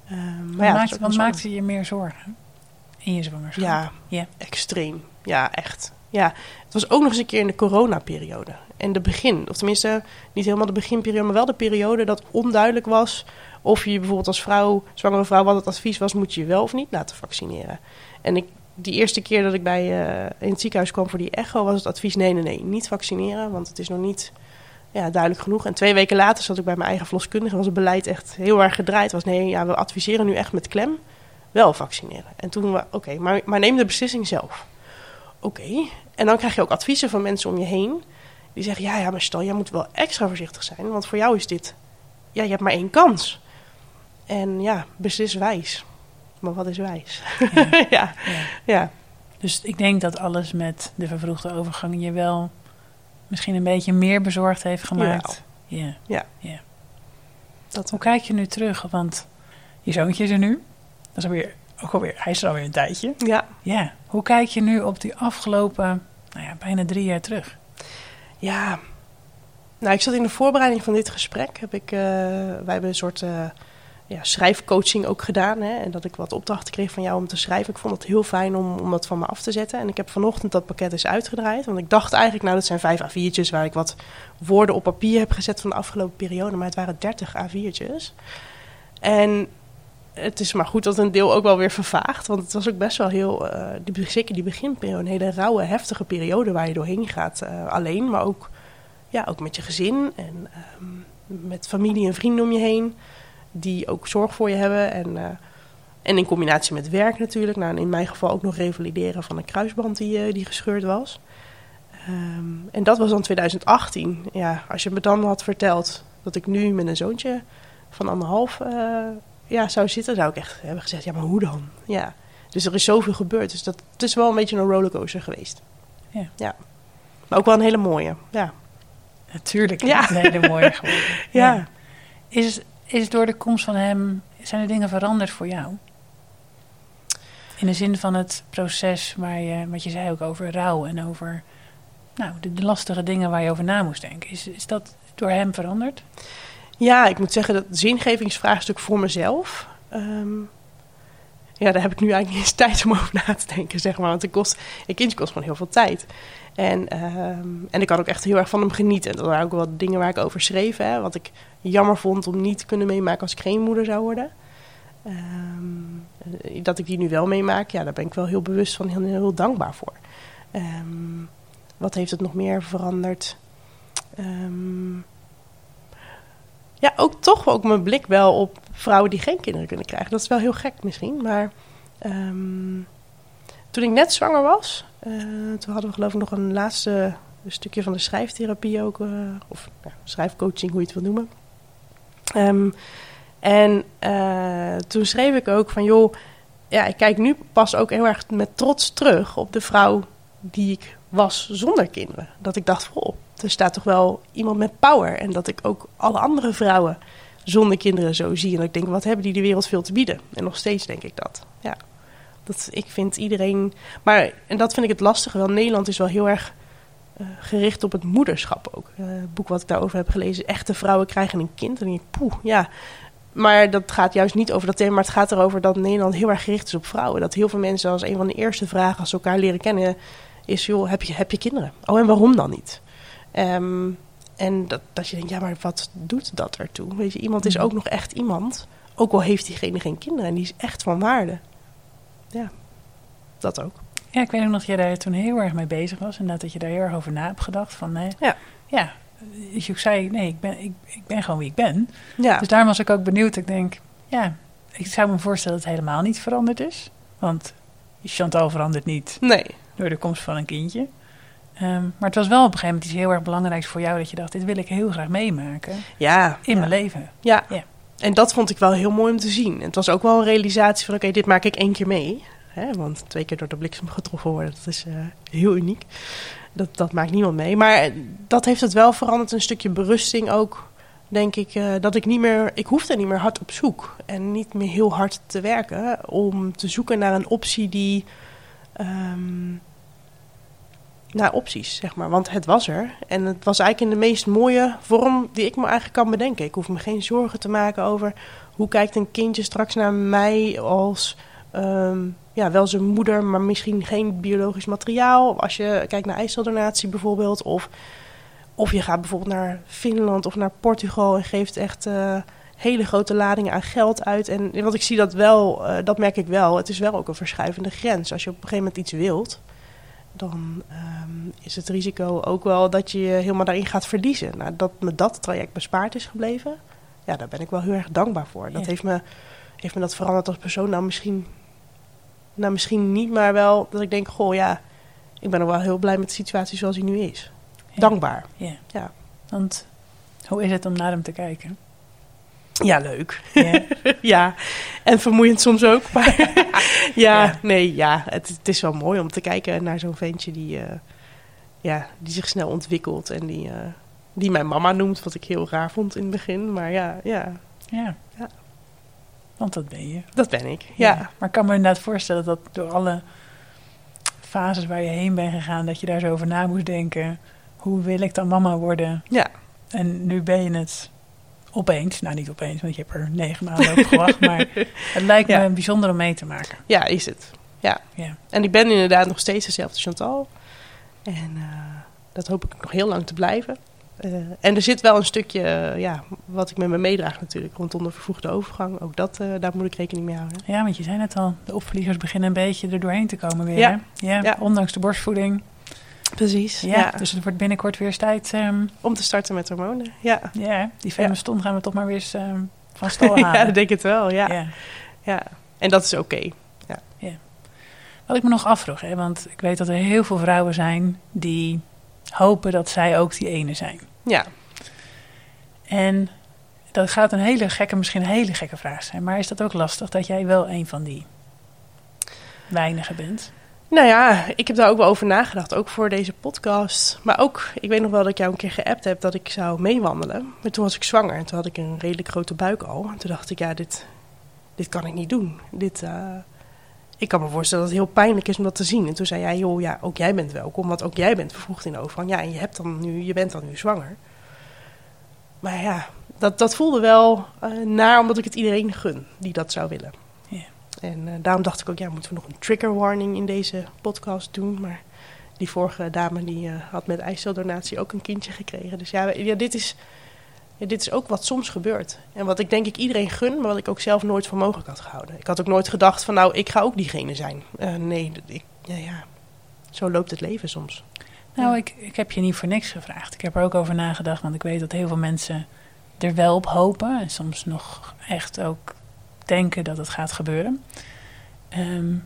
Ehm, maar ja, maakte, wat maakte je meer zorgen in je zwangerschap? ja, Ja. extreem. Ja, echt. Ja, het was ook nog eens een keer in de coronaperiode. En de begin, of tenminste niet helemaal de beginperiode, maar wel de periode dat onduidelijk was of je bijvoorbeeld als vrouw, zwangere vrouw, wat het advies was, moet je je wel of niet laten vaccineren. En ik, die eerste keer dat ik bij, eh, in het ziekenhuis kwam voor die echo, was het advies nee, nee, nee, niet vaccineren, want het is nog niet ja, duidelijk genoeg. En twee weken later zat ik bij mijn eigen verloskundige, was het beleid echt heel erg gedraaid. was nee, ja, we adviseren nu echt met klem wel vaccineren. En toen, oké, maar, maar neem de beslissing zelf. Oké, en dan krijg je ook adviezen van mensen om je heen. Die zeggen, ja, ja, maar stel, jij moet wel extra voorzichtig zijn. Want voor jou is dit, ja, je hebt maar één kans. En ja, beslis wijs. Maar wat is wijs? Ja. ja, Ja. ja. Dus ik denk dat alles met de vervroegde overgang je wel misschien een beetje meer bezorgd heeft gemaakt. Ja. Dat Hoe kijk je nu terug? Want je zoontje is er nu. Dat is alweer, ook alweer, hij is er alweer een tijdje. Ja, Ja. Hoe kijk je nu op die afgelopen, nou ja, bijna drie jaar terug? ja. Nou, ik zat in de voorbereiding van dit gesprek. Heb ik, eh, wij hebben een soort eh, ja, schrijfcoaching ook gedaan. Hè, en dat ik wat opdrachten kreeg van jou om te schrijven. Ik vond het heel fijn om, om dat van me af te zetten. En ik heb vanochtend dat pakket eens uitgedraaid. Want ik dacht eigenlijk, nou, dat zijn vijf A4'tjes waar ik wat woorden op papier heb gezet van de afgelopen periode. Maar het waren 30 A4'tjes. En het is maar goed dat een deel ook wel weer vervaagt. Want het was ook best wel heel, eh, die, zeker die beginperiode, een hele rauwe, heftige periode waar je doorheen gaat. eh, alleen, maar ook, ja, ook met je gezin en ehm, met familie en vrienden om je heen. Die ook zorg voor je hebben. En, eh, en in combinatie met werk natuurlijk. Nou, in mijn geval ook nog revalideren van een kruisband die, eh, die gescheurd was. Ehm, en dat was dan 2018. Ja, als je me dan had verteld dat ik nu met een zoontje van anderhalf uh, ja, zou zitten, zou ik echt hebben gezegd, ja, maar hoe dan? Ja. Dus er is zoveel gebeurd. Dus dat, het is wel een beetje een rollercoaster geweest. Ja. ja. Maar ook wel een hele mooie, ja. Natuurlijk, ja. een hele mooie geworden. ja. ja. Is, is door de komst van hem, zijn er dingen veranderd voor jou? In de zin van het proces waar je, wat je zei ook over rouw en over nou, de, lastige dingen waar je over na moest denken. Is, is dat door hem veranderd? Ja, ik moet zeggen dat zingevingsvraagstuk voor mezelf. Ehm, ja, daar heb ik nu eigenlijk niet eens tijd om over na te denken, zeg maar. Want het kost, een kindje kost gewoon heel veel tijd. En, ehm, en ik kan ook echt heel erg van hem genieten. En dat waren ook wel dingen waar ik over schreef. Hè, wat ik jammer vond om niet te kunnen meemaken als ik geen moeder zou worden. Ehm, dat ik die nu wel meemaak, ja, daar ben ik wel heel bewust van, heel, heel dankbaar voor. Um, wat heeft het nog meer veranderd? Ja, ook toch ook mijn blik wel op vrouwen die geen kinderen kunnen krijgen. Dat is wel heel gek misschien, maar toen ik net zwanger was, uh, toen hadden we geloof ik nog een laatste stukje van de schrijftherapie ook, uh, of schrijfcoaching, hoe je het wil noemen. Um, en uh, toen schreef ik ook van, joh, ja, ik kijk nu pas ook heel erg met trots terug op de vrouw die ik was zonder kinderen. Dat ik dacht, oh, er staat toch wel iemand met power. En dat ik ook alle andere vrouwen zonder kinderen zo zie. En ik denk, wat hebben die de wereld veel te bieden? En nog steeds denk ik dat. Ja, dat ik vind iedereen. Maar, en dat vind ik het lastige wel. Nederland is wel heel erg uh, gericht op het moederschap ook. Uh, het boek wat ik daarover heb gelezen, Echte vrouwen krijgen een kind. En ik, poeh, ja, maar dat gaat juist niet over dat thema. Maar het gaat erover dat Nederland heel erg gericht is op vrouwen. Dat heel veel mensen als een van de eerste vragen als ze elkaar leren kennen... is, joh, heb je, heb je kinderen? Oh, en waarom dan niet? Um, en dat, dat je denkt, ja, maar wat doet dat ertoe? Weet je, iemand is mhm. ook nog echt iemand. Ook al heeft diegene geen kinderen. En die is echt van waarde. Ja, dat ook. Ja, ik weet ook nog dat je daar toen heel erg mee bezig was. En dat je daar heel erg over na hebt gedacht. Van, nee, ja. ja, dus ik zei, nee, ik ben, ik, ik ben gewoon wie ik ben. Ja. Dus daarom was ik ook benieuwd. Ik denk, ja, ik zou me voorstellen dat het helemaal niet veranderd is. Want Chantal verandert niet nee. door de komst van een kindje. Um, maar het was wel op een gegeven moment iets heel erg belangrijks voor jou... dat je dacht, dit wil ik heel graag meemaken ja, in mijn leven. Ja. ja, en dat vond ik wel heel mooi om te zien. En het was ook wel een realisatie van, oké, dit maak ik één keer mee. Hè, want twee keer door de bliksem getroffen worden, dat is uh, heel uniek. Dat, dat maakt niemand mee. Maar dat heeft het wel veranderd. Een stukje berusting ook. Denk ik uh, dat ik niet meer. Ik hoefde niet meer hard op zoek. En niet meer heel hard te werken. Om te zoeken naar een optie die. Um, naar opties, zeg maar. Want het was er. En het was eigenlijk in de meest mooie vorm die ik me eigenlijk kan bedenken. Ik hoef me geen zorgen te maken over hoe kijkt een kindje straks naar mij als um, ja, wel zijn moeder, maar misschien geen biologisch materiaal. Als je kijkt naar ijsseldonatie bijvoorbeeld. Of, of je gaat bijvoorbeeld naar Finland of naar Portugal en geeft echt uh, hele grote ladingen aan geld uit. En wat ik zie dat wel, uh, dat merk ik wel. Het is wel ook een verschuivende grens. Als je op een gegeven moment iets wilt, dan um, is het risico ook wel dat je je helemaal daarin gaat verliezen. Nou, dat me dat traject bespaard is gebleven, ja, daar ben ik wel heel erg dankbaar voor. Dat heeft me, heeft me dat veranderd als persoon. Nou, misschien nou, misschien niet, maar wel dat ik denk, goh, ja, ik ben ook wel heel blij met de situatie zoals hij nu is. Dankbaar. Ja. ja. Want hoe is het om naar hem te kijken? Ja, leuk. Ja, ja. en vermoeiend soms ook. Maar ja, ja, nee, ja, het, het, is wel mooi om te kijken naar zo'n ventje die, uh, ja, die zich snel ontwikkelt en die, uh, die mijn mama noemt, wat ik heel raar vond in het begin. Maar ja, ja. Ja. ja. Want dat ben je. Dat ben ik, ja. Maar ik kan me inderdaad voorstellen dat door alle fases waar je heen bent gegaan, dat je daar zo over na moest denken. Hoe wil ik dan mama worden? Ja. En nu ben je het opeens. Nou, niet opeens, want je hebt er negen maanden op gewacht. maar het lijkt me bijzonder om mee te maken. Ja, is het. Ja. ja. En ik ben inderdaad nog steeds dezelfde Chantal. En uh, dat hoop ik nog heel lang te blijven. Uh, en er zit wel een stukje, uh, ja, wat ik met me meedraag natuurlijk, rondom de vervoegde overgang. Ook dat, uh, daar moet ik rekening mee houden. Ja, want je zei net al, de opvliegers beginnen een beetje er doorheen te komen weer. Ja. Hè? Ja, ja. Ondanks de borstvoeding. Precies. Ja, ja, Dus het wordt binnenkort weer eens tijd. Um, Om te starten met hormonen, ja. Ja, die femme stond gaan we toch maar weer eens um, van stal halen. ja, ik denk het wel, ja. Ja, ja. en dat is oké. Okay. Ja. Wat ik me nog afvroeg, hè, want ik weet dat er heel veel vrouwen zijn die hopen dat zij ook die ene zijn. Ja. En dat gaat een hele gekke, misschien een hele gekke vraag zijn. Maar is dat ook lastig dat jij wel een van die weinigen bent? Nou ja, ik heb daar ook wel over nagedacht, ook voor deze podcast. Maar ook, ik weet nog wel dat ik jou een keer geappt heb dat ik zou meewandelen. Maar toen was ik zwanger en toen had ik een redelijk grote buik al. En toen dacht ik, ja, dit, dit kan ik niet doen. Dit, uh, ik kan me voorstellen dat het heel pijnlijk is om dat te zien. En toen zei jij, joh, ja, ook jij bent welkom, want ook jij bent vervroegd in de overgang. Ja, en je, hebt dan nu, je bent dan nu zwanger. Maar ja, dat, dat voelde wel uh, naar omdat ik het iedereen gun die dat zou willen. En uh, daarom dacht ik ook, ja, moeten we nog een trigger warning in deze podcast doen. Maar die vorige dame die uh, had met ijsseldonatie ook een kindje gekregen. Dus ja, ja, dit, is, ja, dit is ook wat soms gebeurt. En wat ik denk ik iedereen gun, maar wat ik ook zelf nooit voor mogelijk had gehouden. Ik had ook nooit gedacht van, nou, ik ga ook diegene zijn. Uh, nee, ik, ja, ja, zo loopt het leven soms. Nou, ik, ik heb je niet voor niks gevraagd. Ik heb er ook over nagedacht, want ik weet dat heel veel mensen er wel op hopen. En soms nog echt ook denken dat het gaat gebeuren. Um,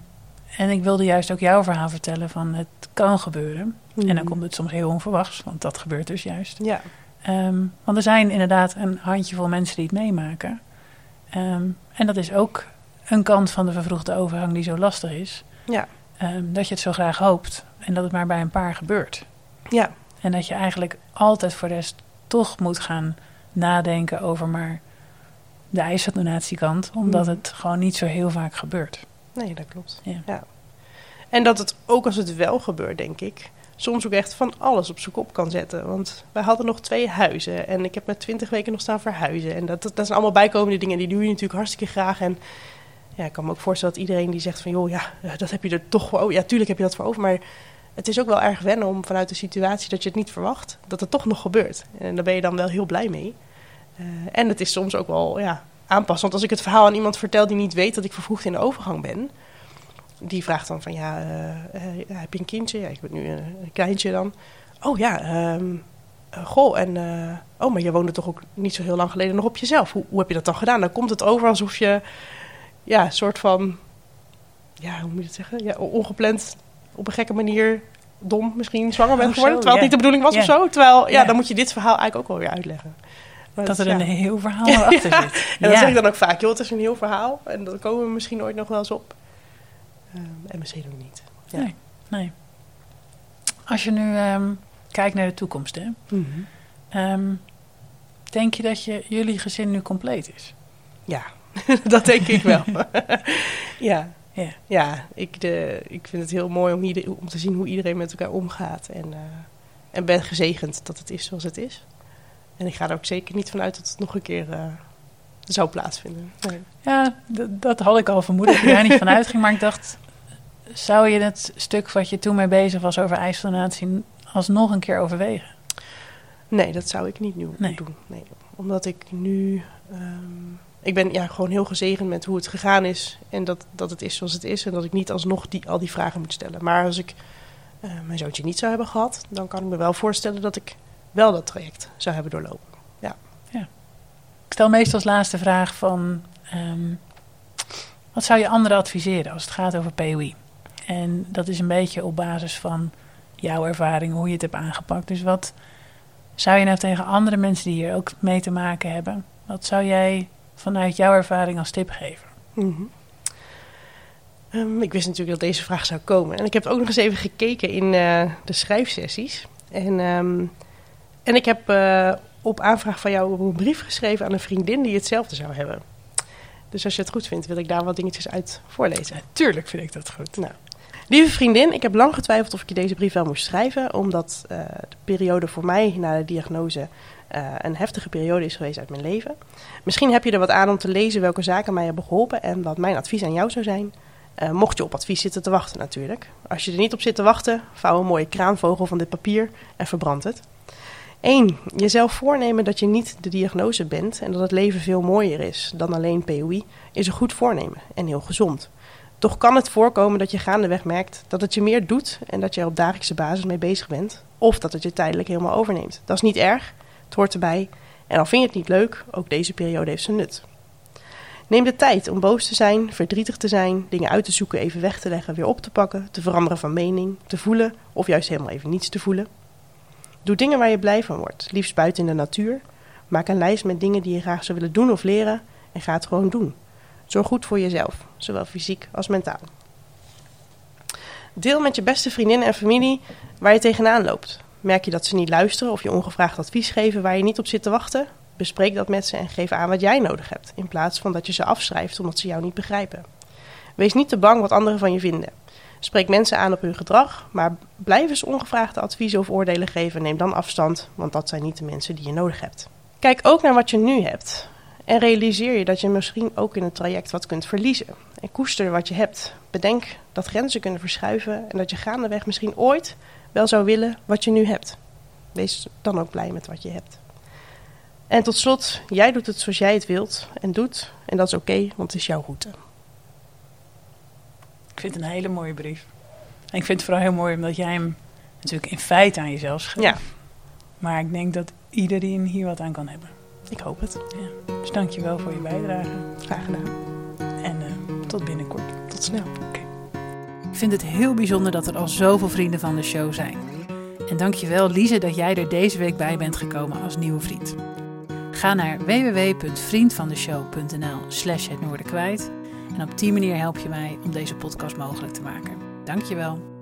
en ik wilde juist ook jouw verhaal vertellen van het kan gebeuren. En dan Mhm. komt het soms heel onverwachts, want dat gebeurt dus juist. Ja, Um, want er zijn inderdaad een handjevol mensen die het meemaken. Um, en dat is ook een kant van de vervroegde overgang die zo lastig is. ja, Um, dat je het zo graag hoopt en dat het maar bij een paar gebeurt. ja, En dat je eigenlijk altijd voor de rest toch moet gaan nadenken over maar de ijsdonatiekant. Omdat Mhm. het gewoon niet zo heel vaak gebeurt. nee, dat klopt. Ja. En dat het ook als het wel gebeurt, denk ik, soms ook echt van alles op zijn kop kan zetten. Want wij hadden nog twee huizen en ik heb met twintig weken nog staan verhuizen. En dat, dat, dat zijn allemaal bijkomende dingen, die doe je natuurlijk hartstikke graag. En ja, ik kan me ook voorstellen dat iedereen die zegt van, joh, ja, dat heb je er toch voor over. Ja, tuurlijk heb je dat voor over, maar het is ook wel erg wennen om vanuit de situatie dat je het niet verwacht, dat het toch nog gebeurt. En daar ben je dan wel heel blij mee. Uh, en het is soms ook wel, ja, aanpassen. Want als ik het verhaal aan iemand vertel die niet weet dat ik vervroegd in de overgang ben die vraagt dan van ja, uh, uh, heb je een kindje? Ja, ik ben nu een, kleintje dan. Oh ja, um, uh, goh, en oh, maar je woonde toch ook niet zo heel lang geleden nog op jezelf. Hoe, hoe heb je dat dan gedaan? Dan komt het over alsof je, ja, een soort van, ja, hoe moet je het zeggen? Ja, ongepland op een gekke manier dom misschien zwanger bent Oh, geworden, zo, terwijl yeah. het niet de bedoeling was Yeah. of zo. Terwijl, ja, Yeah. dan moet je dit verhaal eigenlijk ook wel weer uitleggen. Dat er een heel verhaal achter zit. En Ja. dat zeg ik dan ook vaak, joh, het is een heel verhaal. En dan komen we misschien ooit nog wel eens op. Um, en misschien ook niet. Ja. Nee, nee. Als je nu um, kijkt naar de toekomst, hè, Mm-hmm. um, denk je dat je, jullie gezin nu compleet is? Ja, dat denk ik wel. ja. Ja. Ja, ik, de, ik vind het heel mooi om, ieder, om te zien hoe iedereen met elkaar omgaat. En, uh, en ben gezegend dat het is zoals het is. En ik ga er ook zeker niet vanuit dat het nog een keer uh, zou plaatsvinden. Nee. Ja, dat had ik al vermoed dat je daar niet van uitging. Maar ik dacht, zou je het stuk wat je toen mee bezig was over ijsdonatie alsnog een keer overwegen? Nee, dat zou ik niet nu Nee. doen. Nee. Omdat ik nu... Um, ik ben ja, gewoon heel gezegend met hoe het gegaan is. En dat, dat het is zoals het is. En dat ik niet alsnog die, al die vragen moet stellen. Maar als ik uh, mijn zoontje niet zou hebben gehad... dan kan ik me wel voorstellen dat ik wel dat traject zou hebben doorlopen. Ja. ja. Ik stel meestal als laatste vraag van... Um, wat zou je anderen adviseren als het gaat over POI? En dat is een beetje op basis van jouw ervaring, hoe je het hebt aangepakt. Dus wat zou je nou tegen andere mensen die hier ook mee te maken hebben... wat zou jij vanuit jouw ervaring als tip geven? Mm-hmm. Um, ik wist natuurlijk dat deze vraag zou komen. En ik heb ook nog eens even gekeken in uh, de schrijfsessies. En, um, en ik heb uh, op aanvraag van jou een brief geschreven aan een vriendin die hetzelfde zou hebben. Dus als je het goed vindt, wil ik daar wat dingetjes uit voorlezen. Natuurlijk vind ik dat goed. Nou, lieve vriendin, ik heb lang getwijfeld of ik je deze brief wel moest schrijven. Omdat uh, de periode voor mij na de diagnose uh, een heftige periode is geweest uit mijn leven. Misschien heb je er wat aan om te lezen welke zaken mij hebben geholpen en wat mijn advies aan jou zou zijn. Uh, mocht je op advies zitten te wachten natuurlijk. Als je er niet op zit te wachten, vouw een mooie kraanvogel van dit papier en verbrand het. 1. Jezelf voornemen dat je niet de diagnose bent en dat het leven veel mooier is dan alleen POI, is een goed voornemen en heel gezond. Toch kan het voorkomen dat je gaandeweg merkt dat het je meer doet en dat je er op dagelijkse basis mee bezig bent, of dat het je tijdelijk helemaal overneemt. Dat is niet erg, het hoort erbij. En al vind je het niet leuk, ook deze periode heeft zijn nut. Neem de tijd om boos te zijn, verdrietig te zijn, dingen uit te zoeken, even weg te leggen, weer op te pakken, te veranderen van mening, te voelen of juist helemaal even niets te voelen. Doe dingen waar je blij van wordt, liefst buiten in de natuur. Maak een lijst met dingen die je graag zou willen doen of leren en ga het gewoon doen. Zorg goed voor jezelf, zowel fysiek als mentaal. Deel met je beste vriendinnen en familie waar je tegenaan loopt. Merk je dat ze niet luisteren of je ongevraagd advies geven waar je niet op zit te wachten? Bespreek dat met ze en geef aan wat jij nodig hebt, in plaats van dat je ze afschrijft omdat ze jou niet begrijpen. Wees niet te bang wat anderen van je vinden. Spreek mensen aan op hun gedrag, maar blijf eens ongevraagde adviezen of oordelen geven. Neem dan afstand, want dat zijn niet de mensen die je nodig hebt. Kijk ook naar wat je nu hebt. En realiseer je dat je misschien ook in het traject wat kunt verliezen. En koester wat je hebt. Bedenk dat grenzen kunnen verschuiven en dat je gaandeweg misschien ooit wel zou willen wat je nu hebt. Wees dan ook blij met wat je hebt. En tot slot, jij doet het zoals jij het wilt en doet. En dat is oké, want het is jouw route. Ik vind het een hele mooie brief. En ik vind het vooral heel mooi omdat jij hem natuurlijk in feite aan jezelf schreef. Ja. Maar ik denk dat iedereen hier wat aan kan hebben. Ik hoop het. Ja. Dus dank je wel voor je bijdrage. Graag gedaan. En uh, tot binnenkort. Tot snel. Okay. Ik vind het heel bijzonder dat er al zoveel vrienden van de show zijn. En dank je wel, Lise, dat jij er deze week bij bent gekomen als nieuwe vriend. Ga naar www.vriendvandeshow.nl slash het noorden kwijt. En op die manier help je mij om deze podcast mogelijk te maken. Dankjewel.